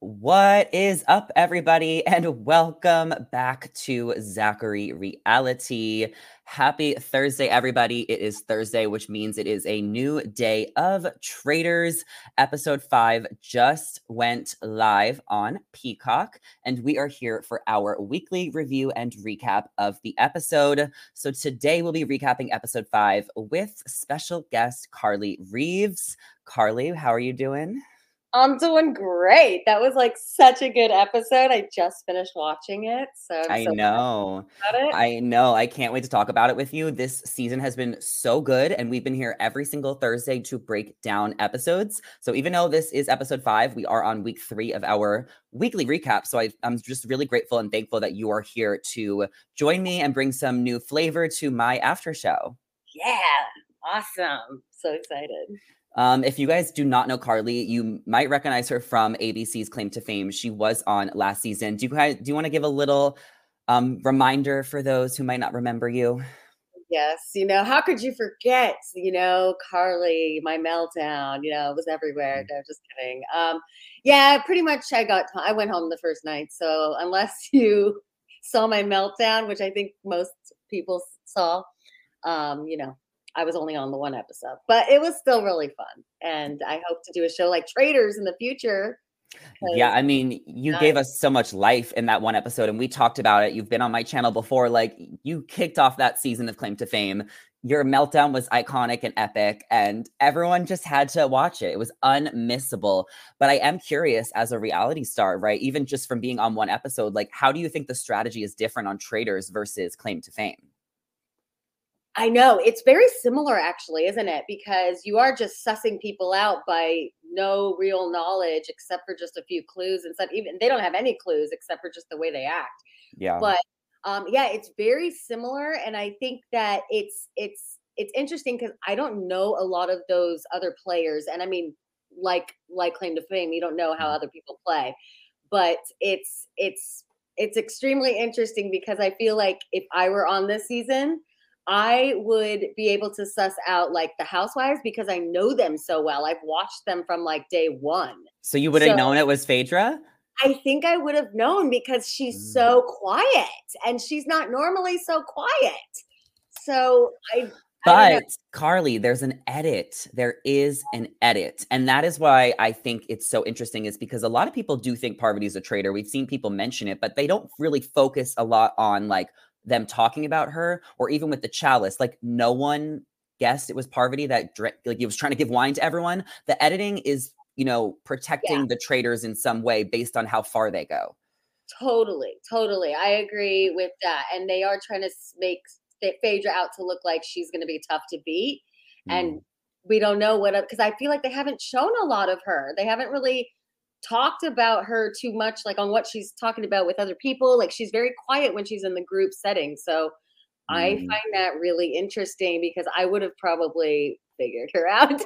What is up, everybody, and welcome back to Zachary Reality. Happy Thursday, everybody. It is Thursday, which means it is a new day of traitors. Episode five just went live on Peacock, and we are here for our weekly review and recap of the episode. So today we'll be recapping episode five with special guest Carly Reeves. Carly, how are you doing? I'm doing great. That was like such a good episode. I just finished watching it. So I'm I so know. I know. I can't wait to talk about it with you. This season has been so good, and we've been here every single Thursday to break down episodes. So even though this is episode five, we are on week three of our weekly recap. So I, I'm just really grateful and thankful that you are here to join me and bring some new flavor to my after show. Yeah. Awesome. So excited. Um, if you guys do not know Carly, you might recognize her from ABC's Claim to Fame. She was on last season. Do you guys do you want to give a little um, reminder for those who might not remember you? Yes, you know, how could you forget? You know, Carly, my meltdown, you know, it was everywhere. No, just kidding. Um, yeah, pretty much I got I went home the first night. So unless you saw my meltdown, which I think most people saw, um, you know, I was only on the one episode, but it was still really fun. And I hope to do a show like Traitors in the future. Yeah, I mean, you nice. gave us so much life in that one episode, and we talked about it. You've been on my channel before. Like, you kicked off that season of Claim to Fame. Your meltdown was iconic and epic, and everyone just had to watch it. It was unmissable. But I am curious, as a reality star, right? Even just from being on one episode, like, how do you think the strategy is different on Traitors versus Claim to Fame? I know it's very similar, actually, isn't it? Because you are just sussing people out by no real knowledge except for just a few clues, and some even they don't have any clues except for just the way they act. Yeah. But um, yeah, it's very similar, and I think that it's it's it's interesting because I don't know a lot of those other players, and I mean, like like claim to fame, you don't know how mm-hmm. other people play, but it's it's it's extremely interesting because I feel like if I were on this season I would be able to suss out like the housewives because I know them so well. I've watched them from like day one. So you would have so, known it was Phaedra? I think I would have known because she's mm. so quiet and she's not normally so quiet. So I but Carly, there's an edit. There is an edit. And that is why I think it's so interesting, is because a lot of people do think Parvati is a traitor. We've seen people mention it, but they don't really focus a lot on like them talking about her or even with the chalice like no one guessed it was parvati that like he was trying to give wine to everyone the editing is you know protecting yeah. the traitors in some way based on how far they go totally totally i agree with that and they are trying to make phaedra out to look like she's going to be tough to beat mm. and we don't know what because i feel like they haven't shown a lot of her they haven't really talked about her too much, like on what she's talking about with other people. Like she's very quiet when she's in the group setting. So mm. I find that really interesting because I would have probably figured her out.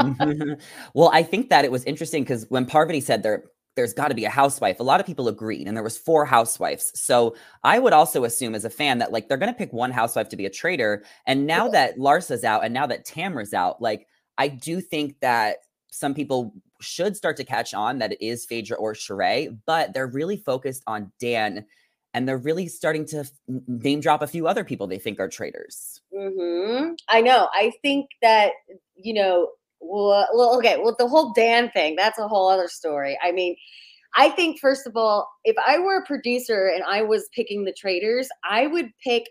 well, I think that it was interesting because when Parvati said there there's got to be a housewife. A lot of people agreed, and there was four housewives. So I would also assume, as a fan, that like they're going to pick one housewife to be a traitor. And now that Larsa's out, and now that Tamra's out, like I do think that some people should start to catch on that it is Phaedra or Sheree, but they're really focused on Dan and they're really starting to name drop a few other people they think are traitors. Mm-hmm. I know. I think that, you know, well, well, okay, well, the whole Dan thing, that's a whole other story. I mean, I think, first of all, if I were a producer and I was picking the traitors, I would pick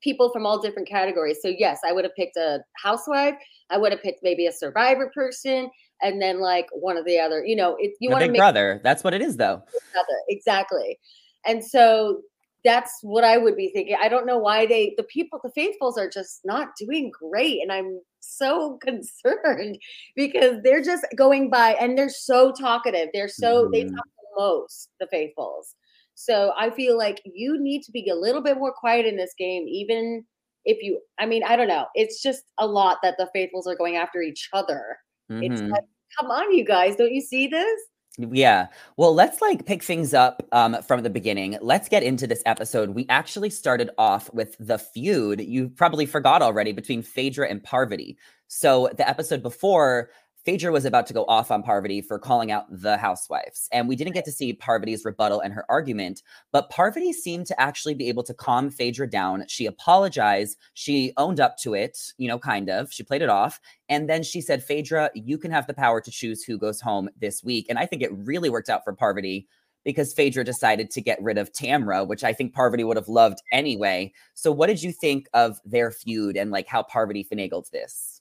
people from all different categories. So, yes, I would have picked a housewife. I would have picked maybe a survivor person and then like one of the other. You know, if you want to big brother, that's what it is, though. Brother, exactly. And so that's what I would be thinking. I don't know why they, the people, the faithfuls are just not doing great. And I'm so concerned because they're just going by and they're so talkative. They're so, mm-hmm. they talk the most, the faithfuls. So I feel like you need to be a little bit more quiet in this game, even if you, I mean, I don't know. It's just a lot that the faithfuls are going after each other. Mm-hmm. It's like, come on, you guys, don't you see this? Yeah. Well, let's like pick things up um, from the beginning. Let's get into this episode. We actually started off with the feud you probably forgot already between Phaedra and Parvati. So the episode before, Phaedra was about to go off on Parvati for calling out the housewives. And we didn't get to see Parvati's rebuttal and her argument, but Parvati seemed to actually be able to calm Phaedra down. She apologized. She owned up to it, you know, kind of. She played it off. And then she said, Phaedra, you can have the power to choose who goes home this week. And I think it really worked out for Parvati because Phaedra decided to get rid of Tamra, which I think Parvati would have loved anyway. So, what did you think of their feud and like how Parvati finagled this?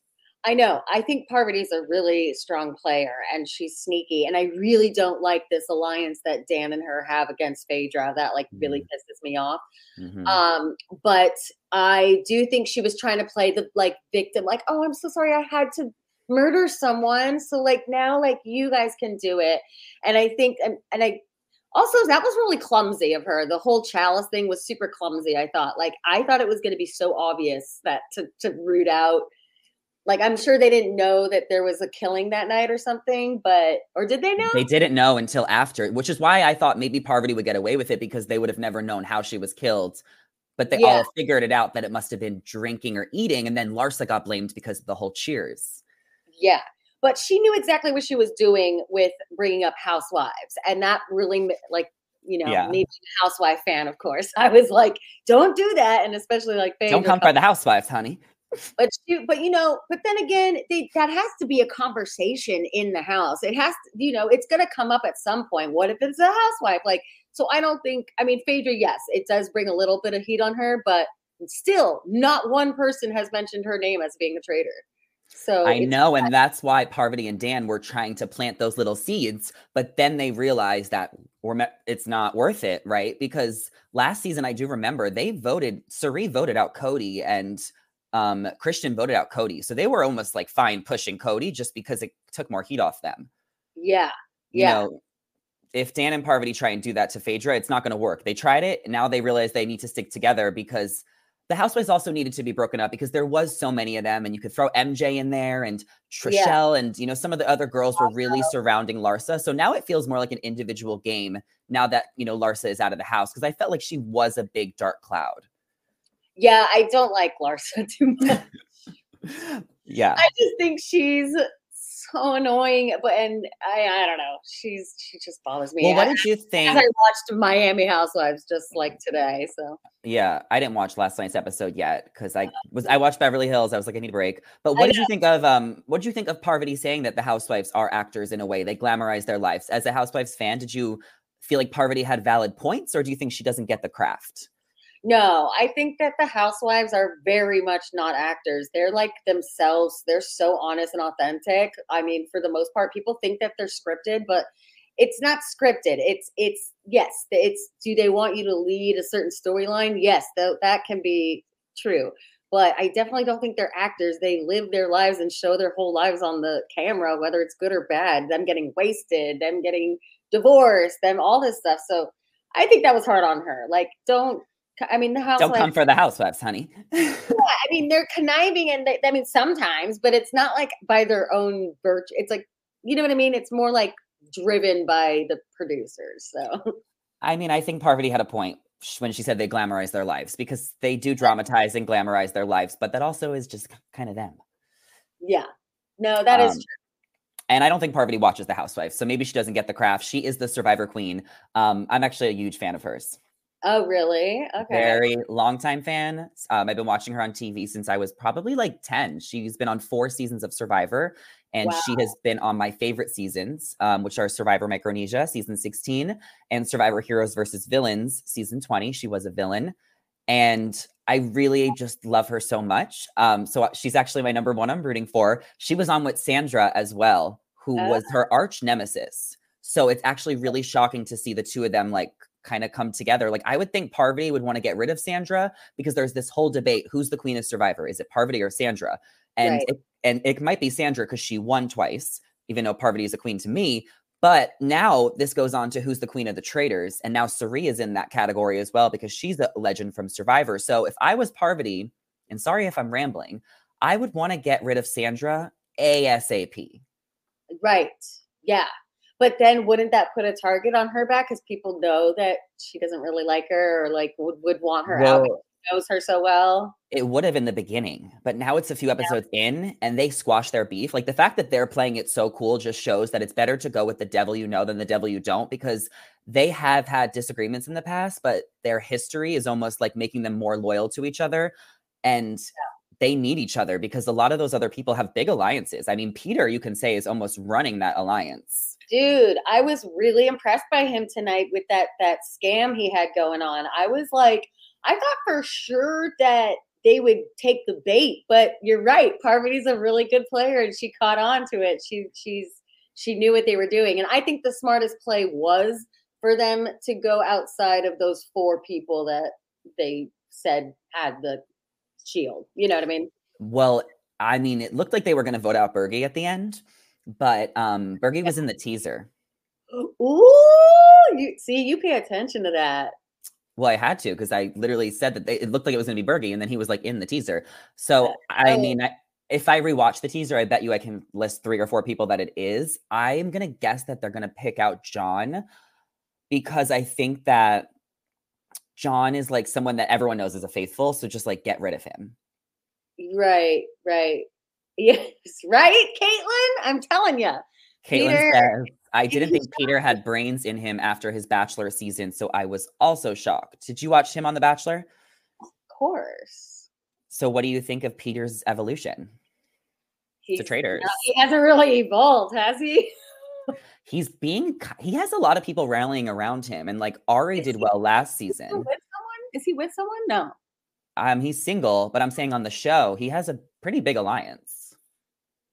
I know. I think Parvati's a really strong player and she's sneaky. And I really don't like this alliance that Dan and her have against Phaedra. That like really mm-hmm. pisses me off. Mm-hmm. Um, but I do think she was trying to play the like victim, like, oh, I'm so sorry I had to murder someone. So like now, like you guys can do it. And I think and, and I also that was really clumsy of her. The whole chalice thing was super clumsy, I thought. Like I thought it was gonna be so obvious that to to root out like I'm sure they didn't know that there was a killing that night or something, but or did they know? They didn't know until after, which is why I thought maybe Parvati would get away with it because they would have never known how she was killed. But they yeah. all figured it out that it must have been drinking or eating, and then Larsa got blamed because of the whole cheers. Yeah, but she knew exactly what she was doing with bringing up housewives, and that really like you know, yeah. me being a housewife fan, of course, I was like, don't do that. And especially like, don't come for the housewives, honey but you, but you know, but then again, they, that has to be a conversation in the house. It has to, you know, it's going to come up at some point. What if it's a housewife? Like, so I don't think. I mean, Phaedra, yes, it does bring a little bit of heat on her, but still, not one person has mentioned her name as being a traitor. So I know, and that's why Parvati and Dan were trying to plant those little seeds, but then they realized that it's not worth it, right? Because last season, I do remember they voted, Cirie voted out Cody, and um, Christian voted out Cody. So they were almost like fine pushing Cody just because it took more heat off them. Yeah. Yeah. You know, if Dan and Parvati try and do that to Phaedra, it's not going to work. They tried it. Now they realize they need to stick together because the housewives also needed to be broken up because there was so many of them and you could throw MJ in there and Trishelle yeah. and you know some of the other girls were really surrounding Larsa. So now it feels more like an individual game now that you know Larsa is out of the house because I felt like she was a big dark cloud. Yeah, I don't like Larsa too much. yeah. I just think she's so annoying, but and I I don't know. She's she just bothers me. Well, what did you think? I watched Miami Housewives just like today, so yeah, I didn't watch last night's episode yet because I was I watched Beverly Hills. I was like, I need a break. But what did you think of um? What did you think of Parvati saying that the housewives are actors in a way? They glamorize their lives. As a housewives fan, did you feel like Parvati had valid points, or do you think she doesn't get the craft? No, I think that the housewives are very much not actors. They're like themselves. They're so honest and authentic. I mean, for the most part, people think that they're scripted, but it's not scripted. It's it's yes, it's do they want you to lead a certain storyline? Yes, that that can be true. But I definitely don't think they're actors. They live their lives and show their whole lives on the camera, whether it's good or bad. Them getting wasted, them getting divorced, them all this stuff. So I think that was hard on her. Like, don't I mean, the house don't come for the housewives, honey. yeah, I mean, they're conniving, and they, I mean, sometimes, but it's not like by their own virtue. It's like, you know what I mean? It's more like driven by the producers. So, I mean, I think Parvati had a point when she said they glamorize their lives because they do dramatize and glamorize their lives, but that also is just kind of them. Yeah, no, that um, is true. And I don't think Parvati watches The Housewives, so maybe she doesn't get the craft. She is the Survivor Queen. Um, I'm actually a huge fan of hers. Oh, really? Okay. Very long time fan. Um, I've been watching her on TV since I was probably like 10. She's been on four seasons of Survivor, and wow. she has been on my favorite seasons, um, which are Survivor Micronesia, season 16, and Survivor Heroes versus Villains, season 20. She was a villain. And I really just love her so much. Um, so uh, she's actually my number one I'm rooting for. She was on with Sandra as well, who was oh. her arch nemesis. So it's actually really shocking to see the two of them like kind of come together. Like I would think Parvati would want to get rid of Sandra because there's this whole debate: who's the queen of Survivor? Is it Parvati or Sandra? And right. it, and it might be Sandra because she won twice, even though Parvati is a queen to me. But now this goes on to who's the queen of the traitors, and now Cirie is in that category as well because she's a legend from Survivor. So if I was Parvati, and sorry if I'm rambling, I would want to get rid of Sandra ASAP. Right. Yeah. But then wouldn't that put a target on her back because people know that she doesn't really like her or like would, would want her well, out? knows her so well. It would have in the beginning, but now it's a few episodes yeah. in and they squash their beef. Like the fact that they're playing it so cool just shows that it's better to go with the devil you know than the devil you don't because they have had disagreements in the past, but their history is almost like making them more loyal to each other. And yeah. they need each other because a lot of those other people have big alliances. I mean, Peter, you can say, is almost running that alliance. Dude, I was really impressed by him tonight with that that scam he had going on. I was like, I thought for sure that they would take the bait, but you're right. Parvati's a really good player and she caught on to it. She she's she knew what they were doing. And I think the smartest play was for them to go outside of those four people that they said had the shield. You know what I mean? Well, I mean, it looked like they were going to vote out Bergie at the end, but um Bergie was in the teaser. Ooh, you see, you pay attention to that. Well, I had to because I literally said that they, it looked like it was going to be Bergie, and then he was like in the teaser. So I oh. mean, I, if I rewatch the teaser, I bet you I can list three or four people that it is. I'm gonna guess that they're gonna pick out John because I think that John is like someone that everyone knows is a faithful. So just like get rid of him. Right, right. Yes, right, Caitlin. I'm telling you. Caitlin Peter, says, I didn't think Peter had brains in him after his Bachelor season, so I was also shocked. Did you watch him on The Bachelor? Of course. So, what do you think of Peter's evolution? He's, to traitors. He hasn't really evolved, has he? He's being. He has a lot of people rallying around him, and like Ari Is did he, well last season. With someone? Is he with someone? No. Um, he's single, but I'm saying on the show he has a pretty big alliance.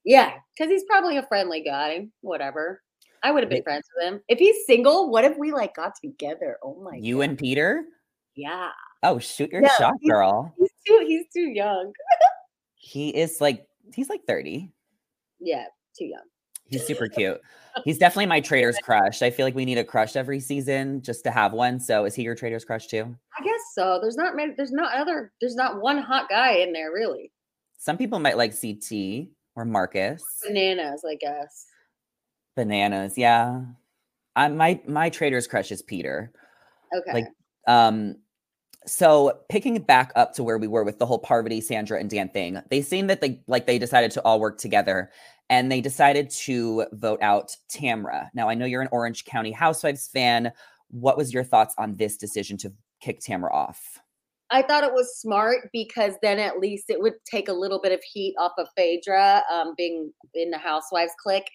Yeah, because he's probably a friendly guy. Whatever. I would have been friends with him. If he's single, what if we like got together? Oh my You God. and Peter? Yeah. Oh, shoot your yeah, shot, he's, girl. He's too he's too young. he is like he's like 30. Yeah, too young. He's super cute. He's definitely my traitor's crush. I feel like we need a crush every season just to have one. So is he your traitor's crush too? I guess so. There's not many, there's not other, there's not one hot guy in there really. Some people might like CT or Marcus. Bananas, I guess. Bananas, yeah. I my my traitor's crush is Peter. Okay. Like um so picking it back up to where we were with the whole Parvati, Sandra, and Dan thing, they seem that they like they decided to all work together and they decided to vote out Tamra. Now I know you're an Orange County Housewives fan. What was your thoughts on this decision to kick Tamra off? I thought it was smart because then at least it would take a little bit of heat off of Phaedra um, being in the Housewives clique.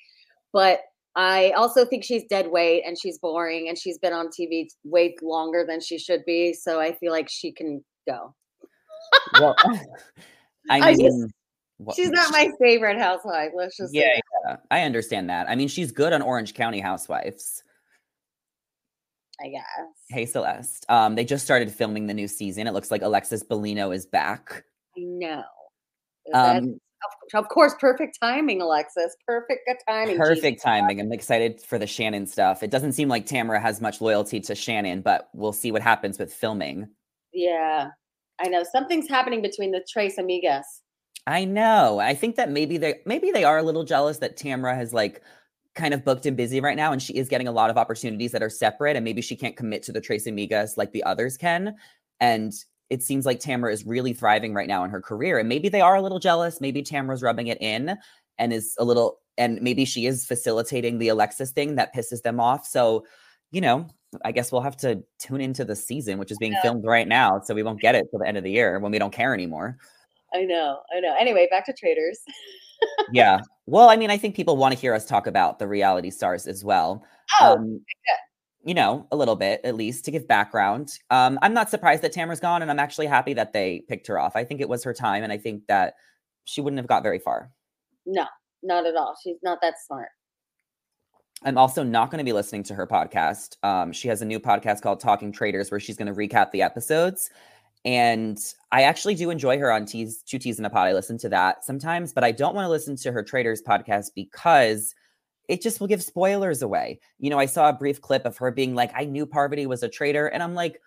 But I also think she's dead weight and she's boring and she's been on TV way longer than she should be. So I feel like she can go. well, I mean, I just, she's not my favorite housewife. Let's just yeah, yeah, I understand that. I mean, she's good on Orange County Housewives. I guess. Hey Celeste. Um, they just started filming the new season. It looks like Alexis Bellino is back. I know. Um, of course, perfect timing, Alexis. Perfect timing. Perfect timing. I'm excited for the Shannon stuff. It doesn't seem like Tamra has much loyalty to Shannon, but we'll see what happens with filming. Yeah, I know something's happening between the Tres Amigas. I know. I think that maybe they maybe they are a little jealous that Tamra has like kind of booked and busy right now, and she is getting a lot of opportunities that are separate, and maybe she can't commit to the Tres Amigas like the others can. And it seems like Tamra is really thriving right now in her career. And maybe they are a little jealous. Maybe Tamra's rubbing it in and is a little, and maybe she is facilitating the Alexis thing that pisses them off. So, you know, I guess we'll have to tune into the season, which is being filmed right now. So we won't get it till the end of the year when we don't care anymore. I know. I know. Anyway, back to traitors. yeah. Well, I mean, I think people want to hear us talk about the reality stars as well. Oh, um, you know, a little bit at least to give background. Um, I'm not surprised that Tamra's gone, and I'm actually happy that they picked her off. I think it was her time, and I think that she wouldn't have got very far. No, not at all. She's not that smart. I'm also not going to be listening to her podcast. Um, she has a new podcast called Talking Traitors, where she's going to recap the episodes. And I actually do enjoy her on Teas, Two T's in a Pod. I listen to that sometimes, but I don't want to listen to her Traitors podcast because it just will give spoilers away. You know, I saw a brief clip of her being like, I knew Parvati was a traitor. And I'm like,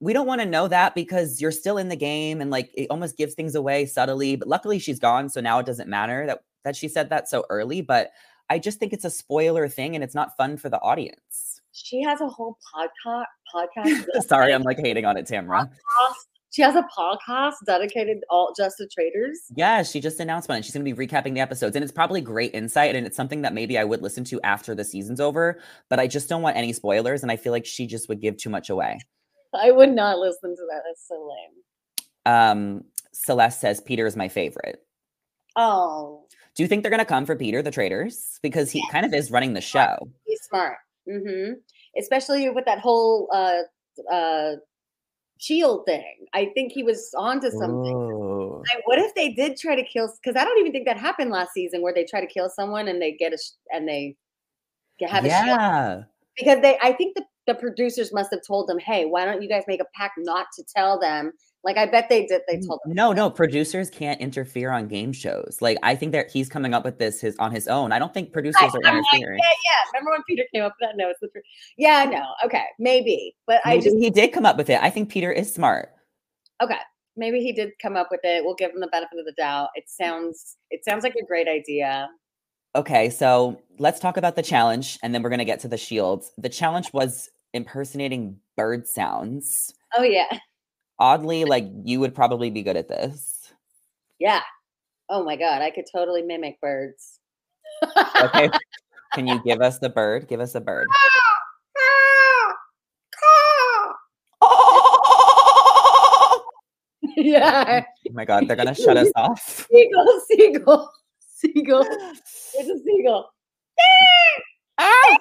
we don't want to know that because you're still in the game and like it almost gives things away subtly. But luckily she's gone. So now it doesn't matter that that she said that so early. But I just think it's a spoiler thing and it's not fun for the audience. She has a whole podcast podcast. Sorry, I'm like hating on it, Tamra. She has a podcast dedicated all just to traitors. Yeah, she just announced one and she's going to be recapping the episodes. And it's probably great insight. And it's something that maybe I would listen to after the season's over, but I just don't want any spoilers. And I feel like she just would give too much away. I would not listen to that. That's so lame. Um, Celeste says Peter is my favorite. Oh, Do you think they're going to come for Peter, the traitors Because he kind of is running the show. he's smart. hmm Especially with that whole uh uh shield thing. I think he was onto something. Like, what if they did try to kill? Because I don't even think that happened last season, where they try to kill someone and they get a and they have a shield. Yeah. Because they, I think the the producers must have told them, "Hey, why don't you guys make a pact not to tell them?" Like I bet they did. They told them. No, no, producers can't interfere on game shows. Like I think that he's coming up with this his on his own. I don't think producers I- are I'm like, interfering. yeah, yeah. Remember when Peter came up with that? No, it's the truth. Yeah, no. Okay, maybe, but I just he did come up with it. I think Peter is smart. okay. Maybe he did come up with it. We'll give him the benefit of the doubt. It sounds. It sounds like a great idea. Okay, so let's talk about the challenge and then we're going to get to the shields. The challenge was impersonating bird sounds. Oh yeah, Oddly, like you would probably be good at this. yeah. Oh my god, I could totally mimic birds. Okay. Can you give us the bird? Give us a bird. Yeah. Oh my god, they're gonna shut us off. Seagull, seagull, seagull. It's a seagull. Oh!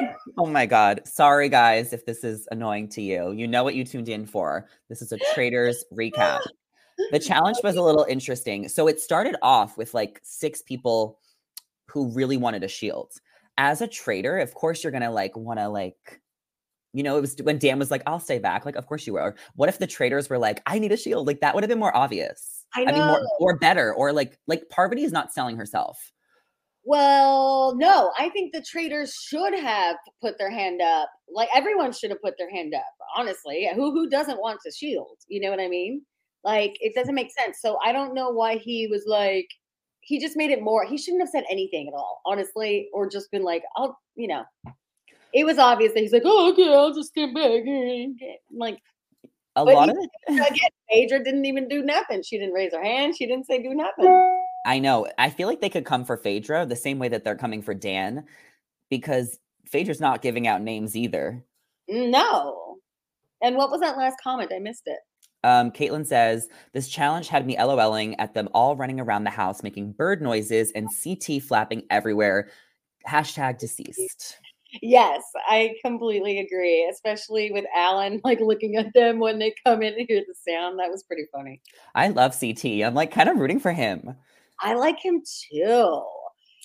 oh my god. Sorry guys if this is annoying to you. You know what you tuned in for. This is a traitors recap. The challenge was a little interesting. So it started off with like six people who really wanted a shield. As a traitor, of course you're going to like want to like you know, it was when Dan was like, I'll stay back. Like, of course you were. What if the traitors were like, I need a shield? Like, that would have been more obvious. I mean, more know. or better. Or like, like Parvati is not selling herself. Well, no, I think the traitors should have put their hand up. Like everyone should have put their hand up. Honestly, who who doesn't want to shield? You know what I mean? Like it doesn't make sense. So I don't know why he was like. He just made it more. He shouldn't have said anything at all, honestly, or just been like, "I'll," you know. It was obvious that he's like, "Oh, okay, I'll just get back." I'm like A lot he- of it. again, Phaedra didn't even do nothing. She didn't raise her hand. She didn't say do nothing. I know. I feel like they could come for Phaedra the same way that they're coming for Dan because Phaedra's not giving out names either. No. And what was that last comment? I missed it. Um, Caitlin says, This challenge had me LOLing at them all running around the house making bird noises and CT flapping everywhere. Hashtag deceased. Yes, I completely agree, especially with Alan like looking at them when they come in and hear the sound. That was pretty funny. I love CT. I'm like kind of rooting for him. I like him too.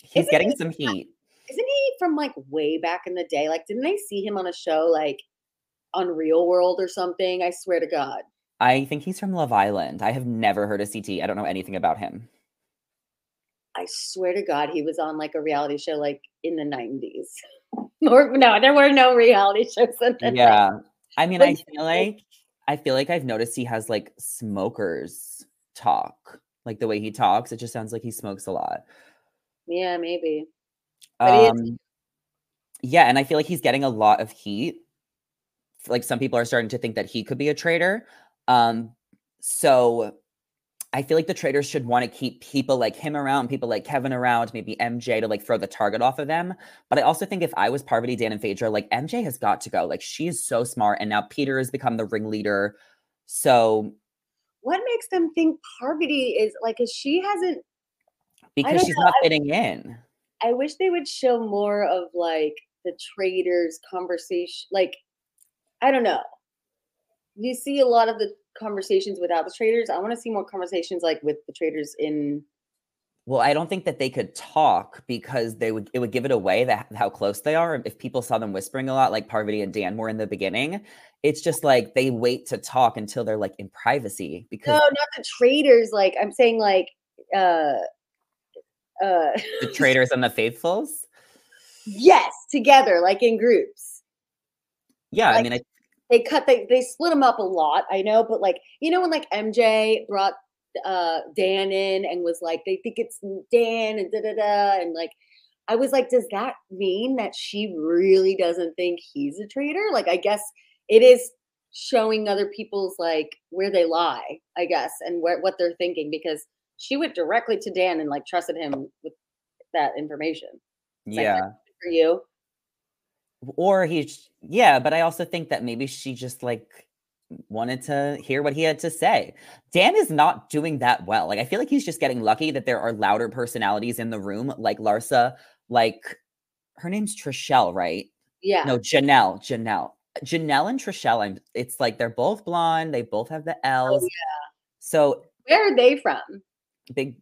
He's Isn't getting he- some heat. Isn't he from like way back in the day? Like, didn't they see him on a show like on Real World or something? I swear to God. I think he's from Love Island. I have never heard of CT. I don't know anything about him. I swear to God, he was on like a reality show like in the 90s. or no, there were no reality shows in the 90s. Yeah. I mean, But I feel like I feel like I've noticed he has like smokers talk. Like the way he talks, it just sounds like he smokes a lot. Yeah, maybe. He is- Um, yeah, and I feel like he's getting a lot of heat. Like some people are starting to think that he could be a traitor. Um, so I feel like the traitors should want to keep people like him around, people like Kevin around, maybe MJ to like throw the target off of them. But I also think if I was Parvati, Dan, and Phaedra, like MJ has got to go. Like she is so smart, and now Peter has become the ringleader. So What makes them think Parvati is like, cause she hasn't, because she's know, not I- fitting in. I wish they would show more of like the traitors conversation. Like, I don't know. You see a lot of the conversations without the traitors. I want to see more conversations like with the traitors in Well, I don't think that they could talk because they would it would give it away that how close they are. If people saw them whispering a lot, like Parvati and Dan were in the beginning, it's just like they wait to talk until they're like in privacy because No, not the traitors. Like I'm saying, like uh uh the traitors and the faithfuls. yes, together, like in groups. Yeah, I mean, I, They cut they they split them up a lot, I know, but like you know when like MJ brought uh Dan in and was like they think it's Dan and da da da and like I was like, does that mean that she really doesn't think he's a traitor? Like I guess it is showing other people's like where they lie, I guess, and where, what they're thinking because she went directly to Dan and like trusted him with that information. It's like, Yeah. for you. Or he's yeah, but I also think that maybe she just like wanted to hear what he had to say. Dan is not doing that well. Like I feel like he's just getting lucky that there are louder personalities in the room, like Larsa, like her name's Trishelle, right? Yeah. No, Janelle. Janelle. Janelle and Trishelle, I'm it's like they're both blonde, they both have the oh, L's. Oh, yeah. So Where are they from? Big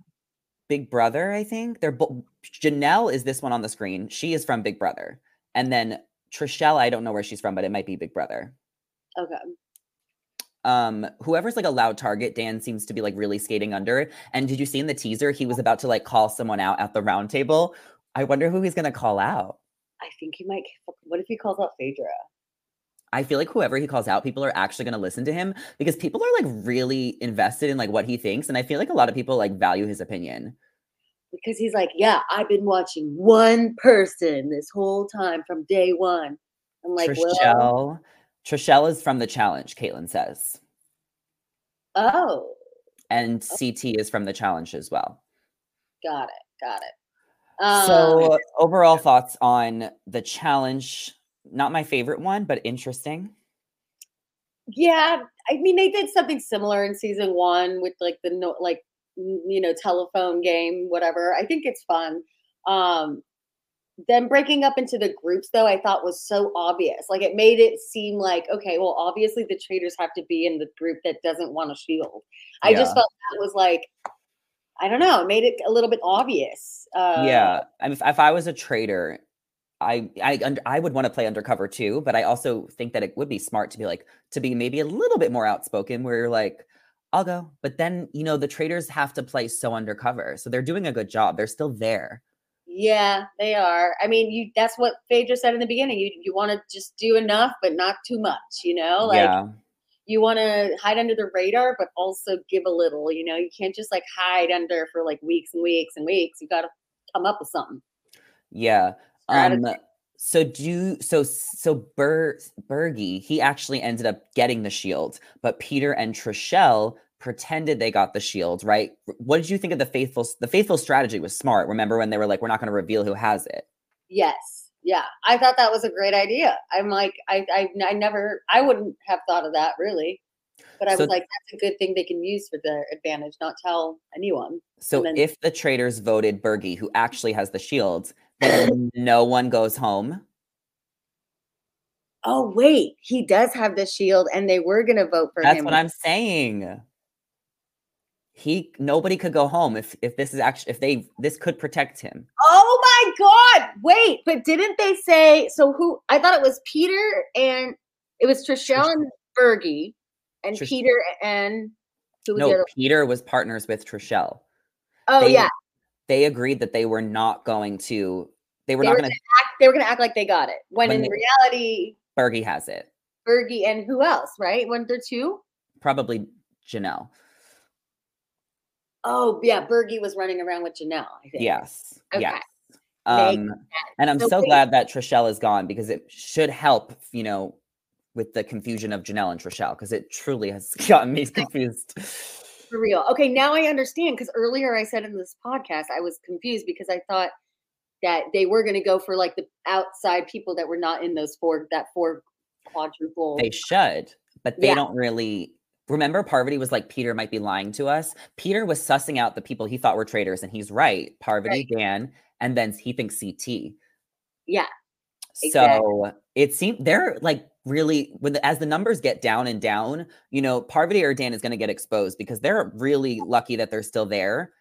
Big Brother, I think. They're both Janelle is this one on the screen. She is from Big Brother. And then Trishelle, I don't know where she's from, but it might be Big Brother. Okay. Um, whoever's like a loud target, Dan seems to be like really skating under. And did you see in the teaser he was about to like call someone out at the round table? I wonder who he's gonna call out. I think he might. What if he calls out Phaedra? I feel like whoever he calls out, people are actually going to listen to him because people are like really invested in like what he thinks, and I feel like a lot of people like value his opinion. Because he's like, yeah, I've been watching one person this whole time from day one. I'm like, well, Trishelle, is from the challenge. Caitlin says, oh, and CT is from the challenge as well. got it, got it. Um, so overall thoughts on the challenge? Not my favorite one, but interesting. yeah, I mean, they did something similar in season one with like the no, like you know, telephone game, whatever. I think it's fun. Um, them breaking up into the groups though i thought was so obvious like it made it seem like okay well obviously the traitors have to be in the group that doesn't want a shield i just felt that was like i don't know it made it a little bit obvious uh yeah, I mean, if, if I was a traitor, I I I would want to play undercover too, but I also think that it would be smart to be like to be maybe a little bit more outspoken, where you're like, I'll go, but then you know the traitors have to play so undercover, so they're doing a good job. They're still there. Yeah they are. I mean you that's what phaedra said in the beginning. You you want to just do enough but not too much you know? Like yeah, you want to hide under the radar but also give a little you know? You can't just like hide under for like weeks and weeks and weeks. You got to come up with something. Yeah. Um, so do so so Ber Bergie he actually ended up getting the shield, but Peter and Trishelle pretended they got the shield, right? What did you think of the faithful? The faithful strategy was smart. Remember when they were like, "We're not going to reveal who has it." Yes. Yeah. I thought that was a great idea. I'm like, I, I, I never, I wouldn't have thought of that really. But I So- was like, that's a good thing they can use for their advantage, not tell anyone. So then- if the traitors voted Bergie, who actually has the shield, then no one goes home. Oh, wait, he does have the shield and they were going to vote for That's him. That's what I'm saying. He nobody could go home if if this is actually if they this could protect him. oh my God. Wait, but didn't they say, so who, I thought it was Peter and it was Trishelle and Bergie and Trish- Peter and who was the No? Peter was partners with Trishelle. Oh, they- yeah. They agreed that they were not going to. They were They not going to. Act, they were going to act like they got it. When, When in they- reality, Bergie has it. Bergie and who else, right? Weren't there two? Probably Janelle. Oh yeah, Bergie was running around with Janelle. I think. Yes. Okay. Yes. Um, and I'm So so glad that Trishelle is gone because it should help, you know, with the confusion of Janelle and Trishelle because it truly has gotten me confused. For real. Okay, now I understand because earlier I said in this podcast I was confused because I thought that they were going to go for like the outside people that were not in those four that four quadruple. They should, but they Yeah. don't really. Remember, Parvati was like, Peter might be lying to us. Peter was sussing out the people he thought were traitors, and he's right. Parvati, Dan, and then he thinks CT. Yeah, So exactly. it seemed they're like really when the, as the numbers get down and down, you know, Parvati or Dan is going to get exposed because they're really lucky that they're still there.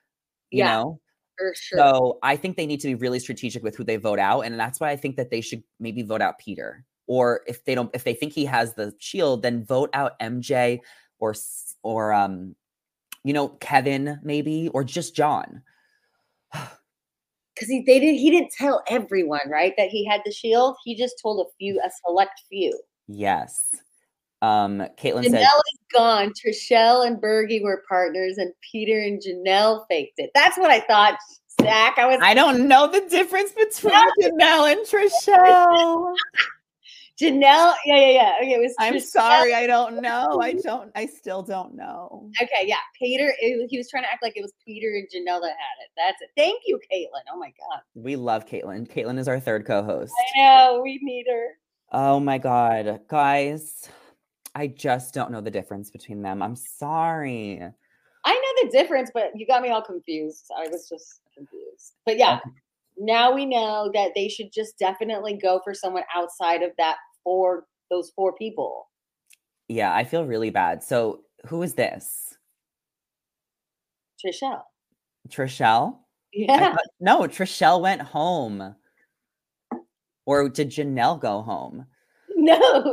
You Yeah, know, for sure. so I think they need to be really strategic with who they vote out, and that's why I think that they should maybe vote out Peter, or if they don't, if they think he has the shield, then vote out MJ or or um, you know, Kevin maybe, or just John. because he they didn't he didn't tell everyone right that he had the shield. He just told a few, a select few. Yes. Um, Caitlin Janelle said, is gone. Trishelle and Bergie were partners, and Peter and Janelle faked it. That's what I thought, Zach. I was I don't know the difference between Janelle and Trishelle. Janelle, yeah, yeah, yeah. Okay, it was. I'm Trishelle. sorry, I don't know. I don't. I still don't know. Okay, yeah, Peter. It, he was trying to act like it was Peter and Janelle that had it. That's it. Thank you, Caitlin. Oh my god. We love Caitlin. Caitlin is our third co-host. I know we need her. Oh my god, guys! I just don't know the difference between them. I'm sorry. I know the difference, but you got me all confused. I was just confused. But yeah, Okay. Now we know that they should just definitely go for someone outside of that four those four people. Yeah, I feel really bad. So, who is this? Trishelle. Trishelle? Yeah. thought- no, Trishelle went home. Or did Janelle go home? No.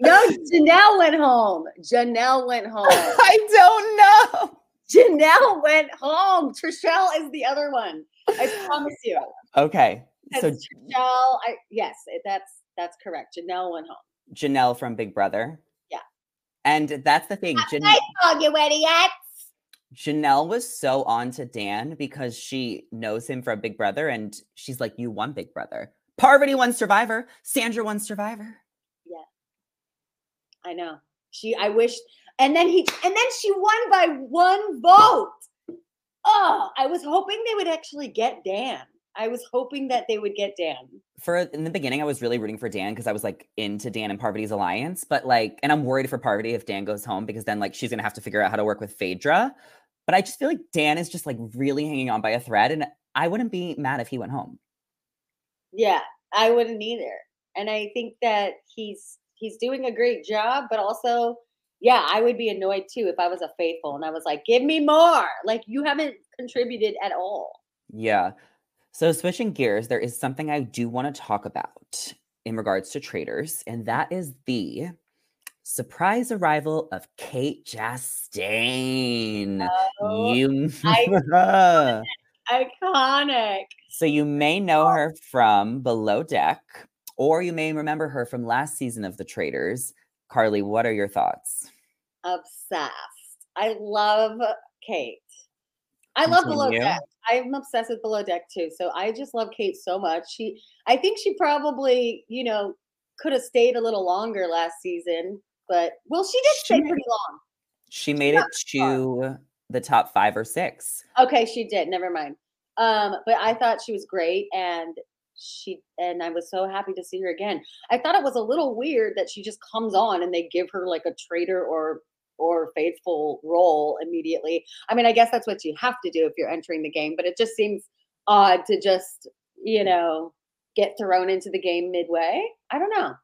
no, Janelle went home. Janelle went home. I don't know. Janelle went home. Trishelle is the other one. I promise you. Okay. So Trishelle, I yes, that's that's correct. Janelle went home. Janelle from Big Brother. Yeah. And that's the thing. Jan- Oh, you idiots. Janelle was so on to Dan because she knows him from Big Brother and she's like, You won Big Brother. Parvati won Survivor. Sandra won Survivor. Yeah. I know. She I wish and then he and then she won by one vote. Oh, I was hoping they would actually get Dan. I was hoping that they would get Dan. For in the beginning, I was really rooting for Dan because I was like into Dan and Parvati's alliance. But like, and I'm worried for Parvati if Dan goes home because then like she's gonna have to figure out how to work with Phaedra. But I just feel like Dan is just like really hanging on by a thread. And I wouldn't be mad if he went home. Yeah, I wouldn't either. And I think that he's he's doing a great job, but also, yeah, I would be annoyed too if I was a faithful and I was like, give me more. Like you haven't contributed at all. Yeah. So switching gears, there is something I do want to talk about in regards to traitors, and that is the surprise arrival of Kate Chastain. Oh, you iconic. so you may know oh. her from Below Deck, or you may remember her from last season of The Traitors. Carly, what are your thoughts? Obsessed. I love Kate. I love Below Continue. Deck. I'm obsessed with Below Deck too. So I just love Kate so much. She I think she probably, you know, could have stayed a little longer last season, but well, she did stay She- pretty long. She made it to the top five or six. Okay, she did. Never mind. Um, but I thought she was great, and she and I was so happy to see her again. I thought it was a little weird that she just comes on and they give her like a traitor or or faithful role immediately. I mean, I guess that's what you have to do if you're entering the game, but it just seems odd to just you know get thrown into the game midway. I don't know.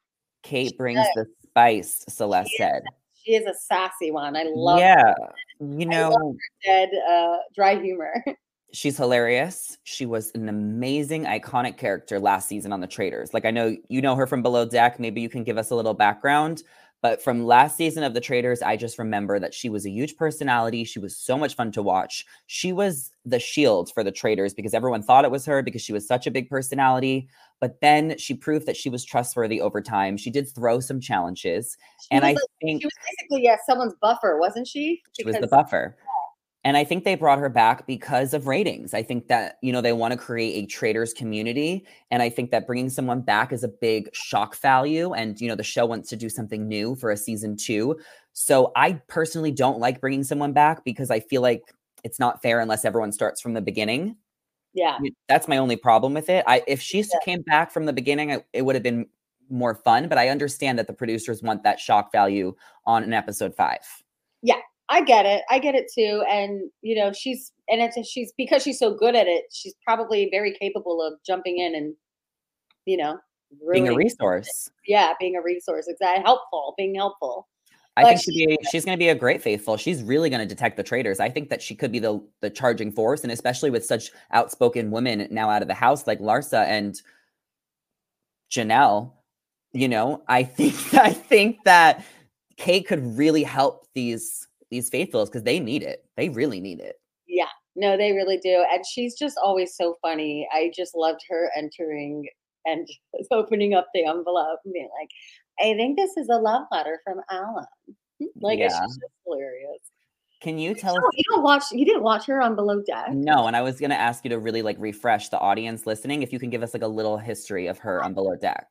Kate brings the spice, Celeste She is said. She is a sassy one. I love yeah. You I love know, dead uh, dry humor. she's hilarious. She was an amazing, iconic character last season on The Traitors. Like, I know you know her from Below Deck. Maybe you can give us a little background. But from last season of The Traitors, I just remember that she was a huge personality. She was so much fun to watch. She was the shield for The Traitors because everyone thought it was her because she was such a big personality. But then she proved that she was trustworthy over time. She did throw some challenges. She and I like- think she was basically yeah someone's buffer, wasn't she? she was the Because- buffer. And I think they brought her back because of ratings. I think that, you know, they want to create a traitors community. And I think that bringing someone back is a big shock value. And, you know, the show wants to do something new for a season two. So I personally don't like bringing someone back because I feel like it's not fair unless everyone starts from the beginning. Yeah, That's my only problem with it. I if she s- came back from the beginning, I, it would have been more fun. But I understand that the producers want that shock value on an episode five. I get it. I get it too. And you know, she's and it's she's because she's so good at it. She's probably very capable of jumping in and you know, Being a resource. yeah, being a resource. Exactly, helpful, being helpful. I think she'd be, she's going to be a great faithful. She's really going to detect the traitors. I think that she could be the the charging force, and especially with such outspoken women now out of the house like Larsa and Janelle. You know, I think I think that Kate could really help these these faithfuls because they need it. They really need it. Yeah, no, they really do. And she's just always so funny. I just loved her entering and just opening up the envelope and being like, I think this is a love letter from Alan. Hmm, like, it's just hilarious. Can you tell Oh, us? you don't watch. You didn't watch her on Below Deck. No, and I was gonna ask you to really like refresh the audience listening. If you can give us like a little history of her on Below Deck.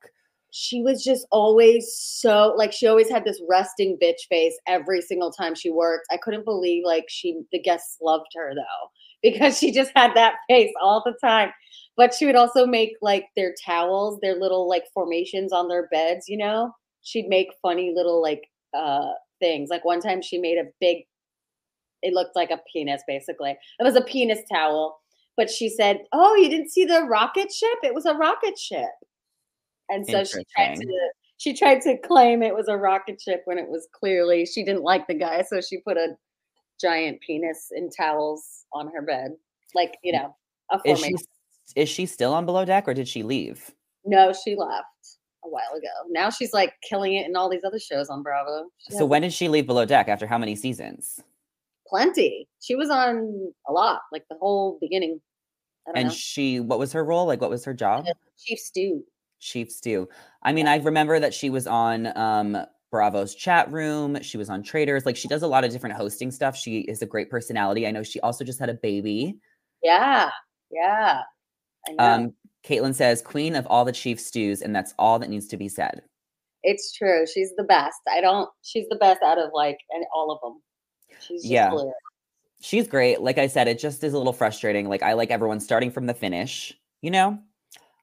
She was just always so like she always had this resting bitch face every single time she worked. I couldn't believe like she the guests loved her though because she just had that face all the time. But she would also make like their towels, their little like formations on their beds. You know, she'd make funny little like uh things. Like one time she made a big it looked like a penis basically. It was a penis towel. But she said, "Oh, you didn't see the rocket ship? It was a rocket ship." And so she tried to she tried to claim it was a rocket ship when it was clearly she didn't like the guy, so she put a giant penis in towels on her bed, like you know, a Is she is she still on Below Deck or did she leave? No, she left a while ago. Now she's like killing it in all these other shows on Bravo. She So when did she leave Below Deck? After how many seasons? plenty. She was on a lot, like the whole beginning. And know. she, what was her role? Like, what was her job? Chief Stew. Chief Stew. I mean, I remember that she was on um, Bravo's chat room. She was on Traitors. Like, she does a lot of different hosting stuff. She is a great personality. I know she also just had a baby. Yeah, yeah. Um, Caitlin says, Queen of all the Chief Stews, and that's all that needs to be said. It's true. She's the best. I don't. She's the best out of like and all of them. She's just Yeah. She's great. Like I said, it just is a little frustrating. Like, I like everyone starting from the finish, you know?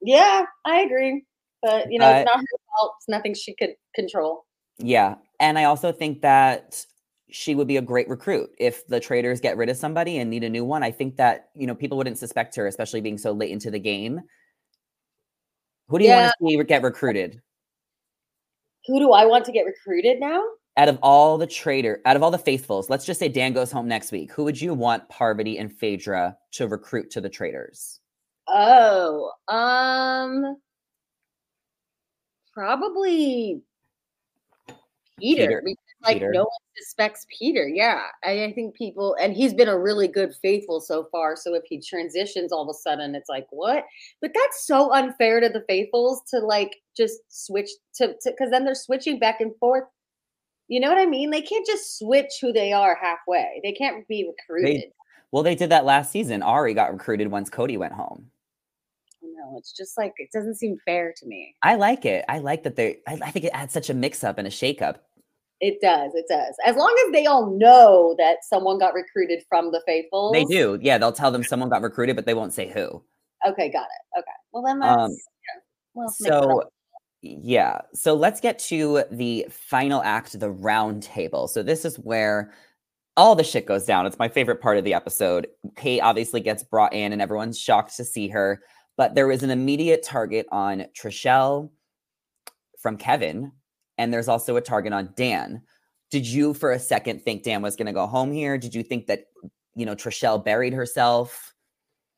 Yeah, I agree. But you know, But- it's not her fault. It's nothing she could control. Yeah. And I also think that she would be a great recruit if the traitors get rid of somebody and need a new one. I think that, you know, people wouldn't suspect her, especially being so late into the game. Who do you want to see get recruited? Who do I want to get recruited now? Out of all the traitor, out of all the faithfuls, let's just say Dan goes home next week. Who would you want Parvati and Phaedra to recruit to the traitors? Oh, um, probably Peter. Peter. Because, like Peter. no one suspects Peter. Yeah, I, I think people, and he's been a really good faithful so far. So if he transitions, all of a sudden it's like what? But that's so unfair to the faithfuls to like just switch to because then they're switching back and forth. You know what I mean? They can't just switch who they are halfway. They can't be recruited. Well, they did that last season. Arie got recruited once Cody went home. No, it's just like it doesn't seem fair to me. I like it. I like that they, I, I think it adds such a mix up and a shake up. It does. It does. As long as they all know that someone got recruited from the faithful, They do. Yeah, they'll tell them someone got recruited, but they won't say who. Okay, got it. Okay. Well, then that's. Um, yeah. Well, let's make it up. So, yeah. So let's get to the final act, the round table. So this is where all the shit goes down. It's my favorite part of the episode. Kate obviously gets brought in, and everyone's shocked to see her. But there was an immediate target on Trishelle from Kevin, and there's also a target on Dan. Did you, for a second, think Dan was going to go home here? Did you think that, you know, Trishelle buried herself?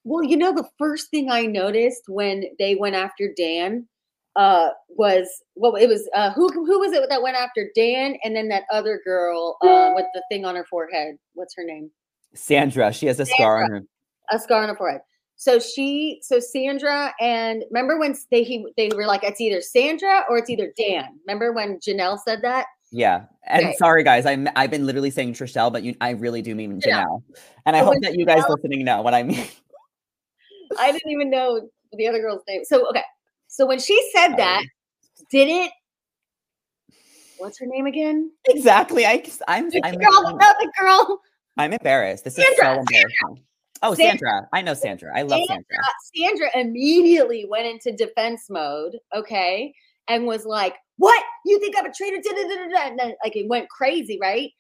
Well, you know, the first thing I noticed when they went after Dan uh was well it was uh who who was it that went after Dan and then that other girl uh with the thing on her forehead what's her name Sandra, she has a scar on her. a scar on her forehead so she so Sandra and remember when they he they were like it's either Sandra or it's either Dan remember when Janelle said that Yeah. And Okay. sorry guys, I'm I've been literally saying Trishelle, but you I really do mean. Janelle. And I So hope that you guys Janelle- listening know what I mean. I didn't even know the other girl's name. So okay. So when she said that, didn't what's her name again? exactly. I I'm The I'm, girl, I'm, the girl. I'm embarrassed. This is so embarrassing. Oh, Sandra. Sandra. I know Sandra. I love Sandra. Sandra immediately went into defense mode, okay, and was like, "What? You think I'm a traitor?" Da, da, da," and then, Like it went crazy, right?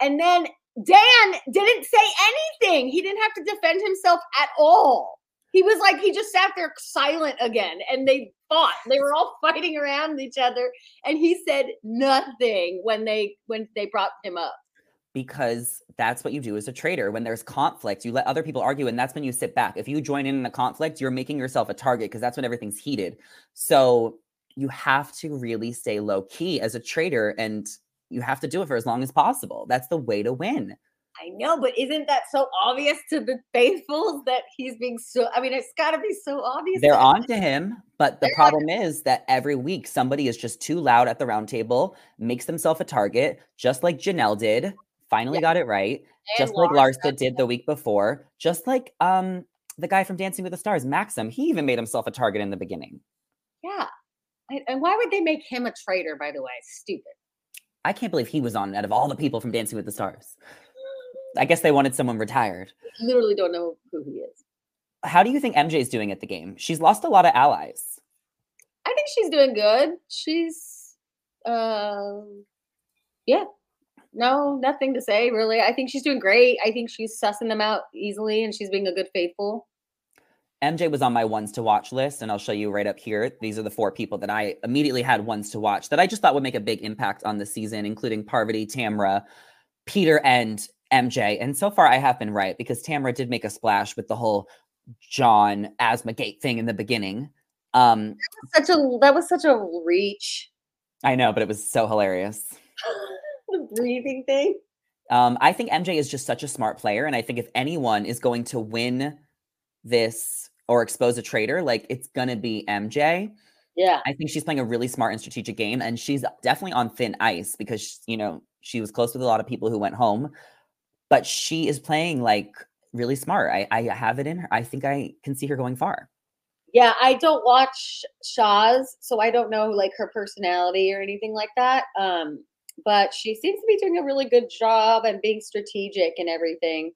And then Dan didn't say anything. He didn't have to defend himself at all. He was like, he just sat there silent again, and they fought. They were all fighting around each other, and he said nothing when they when they brought him up. Because that's what you do as a traitor. When there's conflict, you let other people argue, and that's when you sit back. If you join in in a conflict, you're making yourself a target because that's when everything's heated. So you have to really stay low key as a traitor, and you have to do it for as long as possible. That's the way to win. I know, but isn't that so obvious to the faithfuls that he's being so? I mean, it's got to be so obvious. They're on to him, but the They're on problem is that every week somebody is just too loud at the roundtable, makes themselves a target, just like Janelle did finally Yeah. got it right, And just like Larsa. Did the week before, just like um the guy from Dancing with the Stars, Maksim. He even made himself a target in the beginning. Yeah. And, why would they make him a traitor, by the way? Stupid. I can't believe he was on out of all the people from Dancing with the Stars. I guess they wanted someone retired. Literally don't know who he is. How do you think MJ's doing at the game? She's lost a lot of allies. I think she's doing good. She's um yeah. No, nothing to say really. I think she's doing great. I think she's sussing them out easily and she's being a good faithful. MJ was on my ones to watch list, and I'll show you right up here. These are the four people that I immediately had ones to watch that I just thought would make a big impact on the season, including Parvati, Tamra, Peter, and MJ. And so far, I have been right because Tamra did make a splash with the whole John asthma gate thing in the beginning. Um, Such a that was such a reach. I know, but it was so hilarious. the breathing thing. Um, I think MJ is just such a smart player, and I think if anyone is going to win this or expose a traitor, like it's gonna be MJ. Yeah. I think she's playing a really smart and strategic game, and she's definitely on thin ice because you know she was close with a lot of people who went home, but she is playing like really smart. I, I have it in her. I think I can see her going far. Yeah, I don't watch Shahs, so I don't know like her personality or anything like that. Um, but she seems to be doing a really good job and being strategic and everything.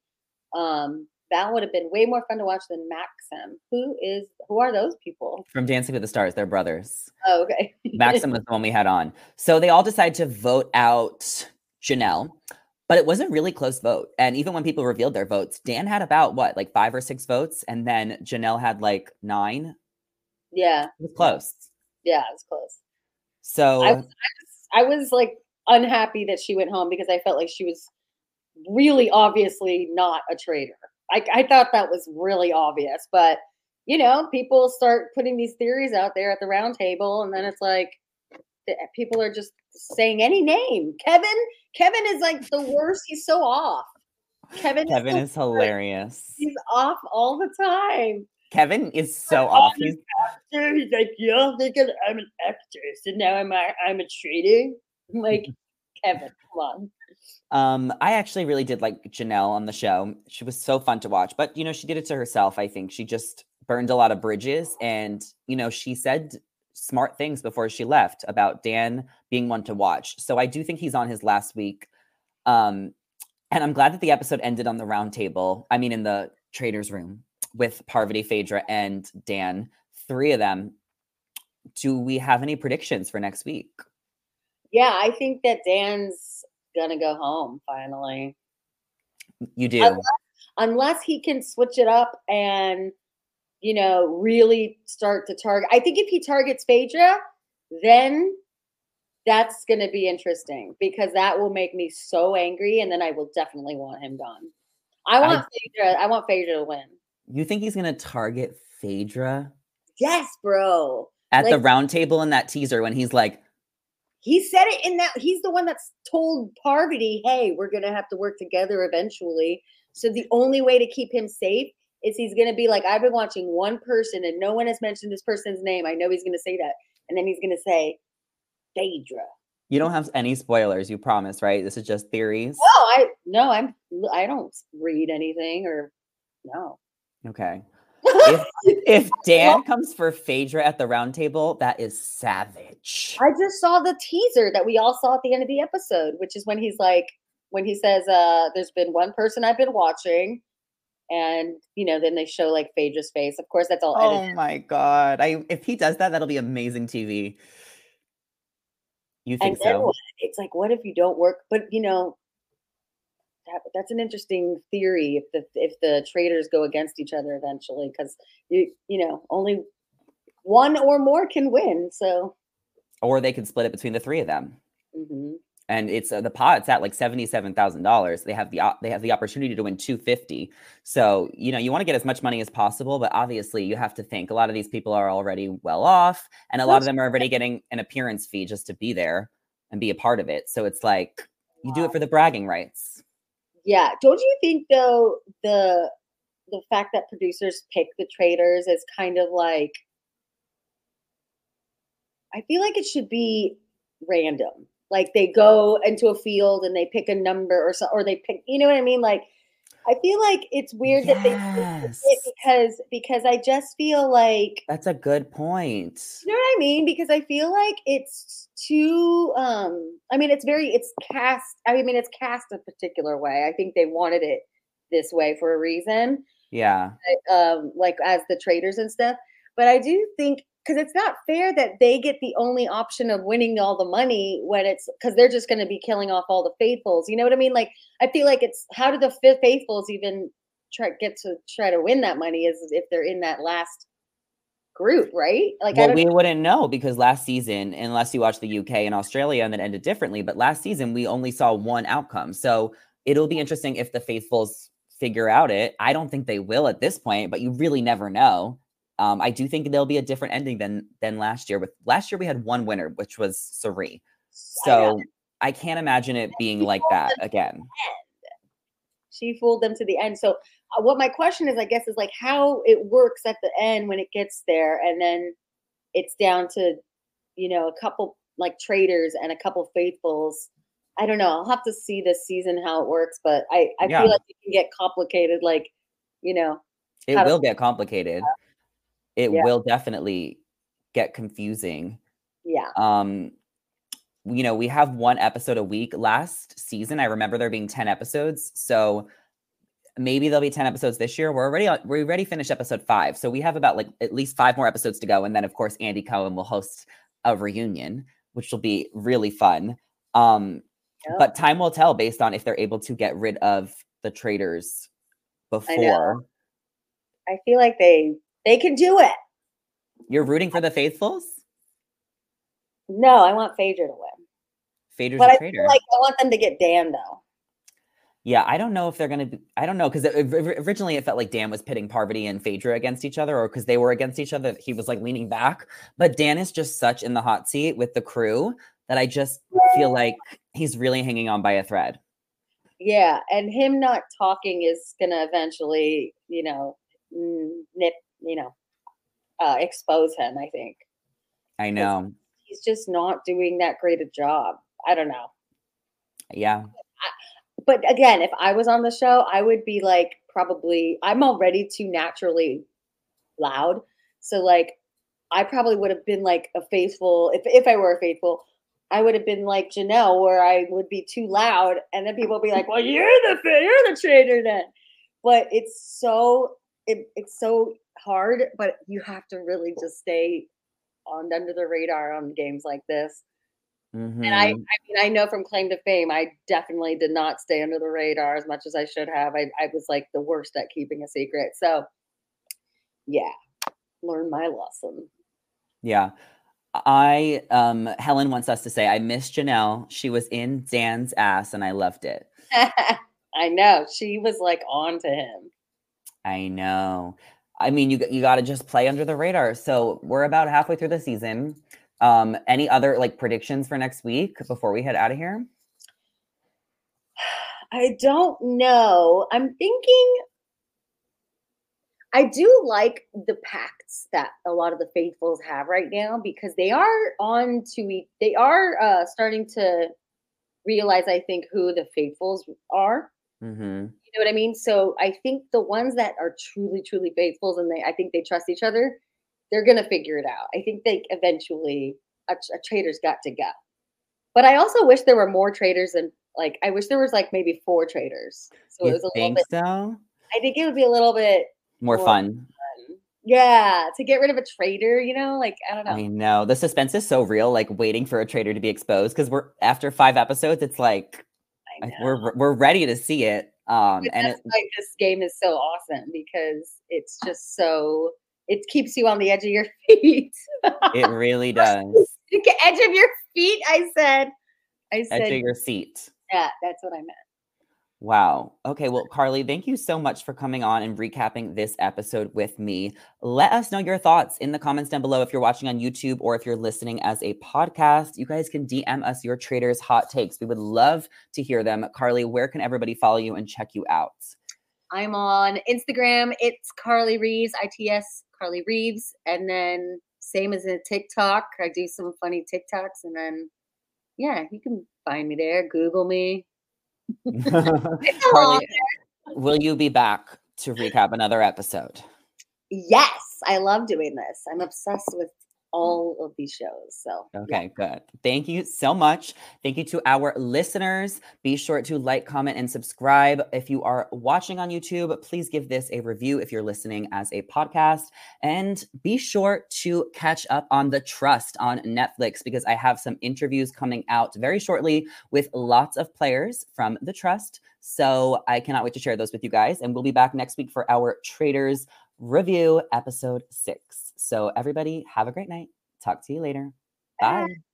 Um, that would have been way more fun to watch than Maksim. Who is who are those people? From Dancing with the Stars, they're brothers. Oh, okay. Maksim was the one we had on. So they all decided to vote out Janelle, but it was a really close vote. And even when people revealed their votes, Dan had about what, like five or six votes, and then Janelle had like nine. yeah, It was close. yeah, it was close. So I was, I was like unhappy that she went home because I felt like she was really obviously not a traitor. I, I thought that was really obvious, but you know, people start putting these theories out there at the round table, and then it's like people are just saying any name. Kevin, Kevin is like the worst. He's so off. Kevin, Kevin is, is hilarious. He's off all the time. Kevin is so off. He's So he's like, "You're thinking I'm an actress, and now I'm a, I'm a traitor." Like, Kevin, come on. Um, I actually really did like Janelle on the show. She was so fun to watch, but you know, she did it to herself. I think she just burned a lot of bridges, and you know, she said smart things before she left about Dan being one to watch. So I do think he's on his last week. Um, and I'm glad that the episode ended on the round table. I mean, in the traitors room with Parvati, Phaedra, and Dan. Three of them. Do we have any predictions for next week? Yeah, I think that Dan's gonna go home finally, You do. Unless- unless he can switch it up and you know really start to target. I think if he targets Phaedra, then that's gonna be interesting because that will make me so angry, and then I will definitely want him gone. I I- want Phaedra. I want Phaedra to win. You think he's gonna target Phaedra Yes, bro. at the Like- round table in that teaser when he's like, He said it in that he's the one that's told Parvati, hey, we're gonna have to work together eventually. So the only way to keep him safe is he's gonna be like, I've been watching one person and no one has mentioned this person's name. I know he's gonna say that. And then he's gonna say Phaedra. you don't have any spoilers, you promise, right? This is just theories. No, I no, I'm I don't read anything or no. Okay. If if Dan comes for Phaedra at the round table, that is savage. I just saw the teaser that we all saw at the end of the episode, which is when he's like, when he says, uh, there's been one person I've been watching. And, you know, then they show like Phaedra's face. Of course, that's all Oh edited. my god. I if he does that, that'll be amazing TV. You think so? what? It's like, what if you don't work? But, you know, that, that's an interesting theory if the if the traitors go against each other eventually, because you you know only one or more can win. So Or they can split it between the three of them. mhm. and it's uh, the pot's at like seventy-seven thousand dollars. They have the op- they have the opportunity to win two fifty. So you know you want to get as much money as possible, but obviously you have to think a lot of these people are already well off, and a lot of them are already getting an appearance fee just to be there and be a part of it. So it's like you do it for the bragging rights. Yeah. Don't you think though the the fact that producers pick the traitors is kind of like I feel like it should be random. like they go into a field and they pick a number or so, or they pick, you know what I mean? Like, I feel like it's weird yes. that they it because because I just feel like that's a good point. You know what I mean? Because I feel like it's too um I mean it's very it's cast I mean it's cast a particular way. I think they wanted it this way for a reason. Yeah. Um like as the traitors and stuff. But I do think because it's not fair that they get the only option of winning all the money when it's because they're just going to be killing off all the faithfuls. You know what I mean? Like I feel like it's how do the faithfuls even try get to try to win that money is if they're in that last group, right? Like well, we know. wouldn't know because last season, unless you watch the UK and Australia and then ended differently, but last season we only saw one outcome. So it'll be interesting if the faithfuls figure out it. I don't think they will at this point, but you really never know. Um, I do think there'll be a different ending than than last year. With last year, we had one winner, which was Cirie. So I, I can't imagine it being like that again. She fooled them to the end. So uh, what my question is, I guess, is like how it works at the end when it gets there, and then it's down to you know a couple like traitors and a couple faithfuls. I don't know. I'll have to see this season how it works, but I I yeah. feel like it can get complicated. Like you know, it will get complicated it yeah. will definitely get confusing. Yeah. Um you know, we have one episode a week last season. I remember there being 10 episodes. So maybe there'll be 10 episodes this year. We're already on, we already finished episode 5. So we have about like at least 5 more episodes to go and then of course Andy Cohen will host a reunion, which will be really fun. Um yep. but time will tell based on if they're able to get rid of the traitors before. I, I feel like they they can do it. You're rooting for the faithfuls? No, I want Phaedra to win. Phaedra's but a traitor. like I want them to get Dan though. Yeah, I don't know if they're going to. I don't know because originally it felt like Dan was pitting Parvati and Phaedra against each other, or because they were against each other, he was like leaning back. But Dan is just such in the hot seat with the crew that I just feel like he's really hanging on by a thread. Yeah, and him not talking is going to eventually, you know, nip you know, uh, expose him. I think. I know. He's just not doing that great a job. I don't know. Yeah. But again, if I was on the show, I would be like, probably, I'm already too naturally loud. So, like, I probably would have been like a faithful, if, if I were a faithful, I would have been like Janelle, where I would be too loud, and then people would be like, "Well, you're the you're the traitor then." But it's so it, it's so hard, but you have to really just stay on under the radar on games like this. Mm-hmm. And I, mm-hmm. I mean, I know from claim to fame, I definitely did not stay under the radar as much as I should have. I, I was like the worst at keeping a secret. So, yeah, learn my lesson. Yeah. I um Helen wants us to say I miss Janelle. She was in Dan's ass and I loved it. I know. She was like on to him. I know. I mean, you you got to just play under the radar. So we're about halfway through the season. Um, any other like predictions for next week before we head out of here? I don't know. I'm thinking. I do like the pacts that a lot of the faithfuls have right now because they are on to they are uh, starting to realize. I think who the faithfuls are. Mm-hmm know what I mean? So I think the ones that are truly, truly faithful and they, I think they trust each other, they're gonna figure it out. I think they eventually a, a traitor's got to go. But I also wish there were more traitors and like I wish there was like maybe four traitors. So you it was a little bit. So? I think it would be a little bit more, more fun. fun. Yeah, to get rid of a traitor, you know, like I don't know. I know the suspense is so real, like waiting for a traitor to be exposed because we're after five episodes, it's like we're we're ready to see it. Um, and it, like this game is so awesome because it's just so it keeps you on the edge of your feet. it really does. edge of your feet. I said. I said edge of your seat. Yeah, that's what I meant. Wow. Okay. Well, Carly, thank you so much for coming on and recapping this episode with me. Let us know your thoughts in the comments down below if you're watching on YouTube or if you're listening as a podcast. You guys can DM us your traitors' hot takes. We would love to hear them. Carly, where can everybody follow you and check you out? I'm on Instagram. It's Carly Reeves, ITS Carly Reeves. And then same as in TikTok. I do some funny TikToks and then yeah, you can find me there. Google me. Carly, will you be back to recap another episode? Yes, I love doing this. I'm obsessed with Mm. all of these shows. So, okay, yeah. good. Thank you so much. Thank you to our listeners. Be sure to like, comment, and subscribe. If you are watching on YouTube, please give this a review if you're listening as a podcast. And be sure to catch up on The Trust on Netflix because I have some interviews coming out very shortly with lots of players from The Trust. So I cannot wait to share those with you guys. And we'll be back next week for our Traitors review episode six. So, everybody, have a great night. Talk to you later. Bye.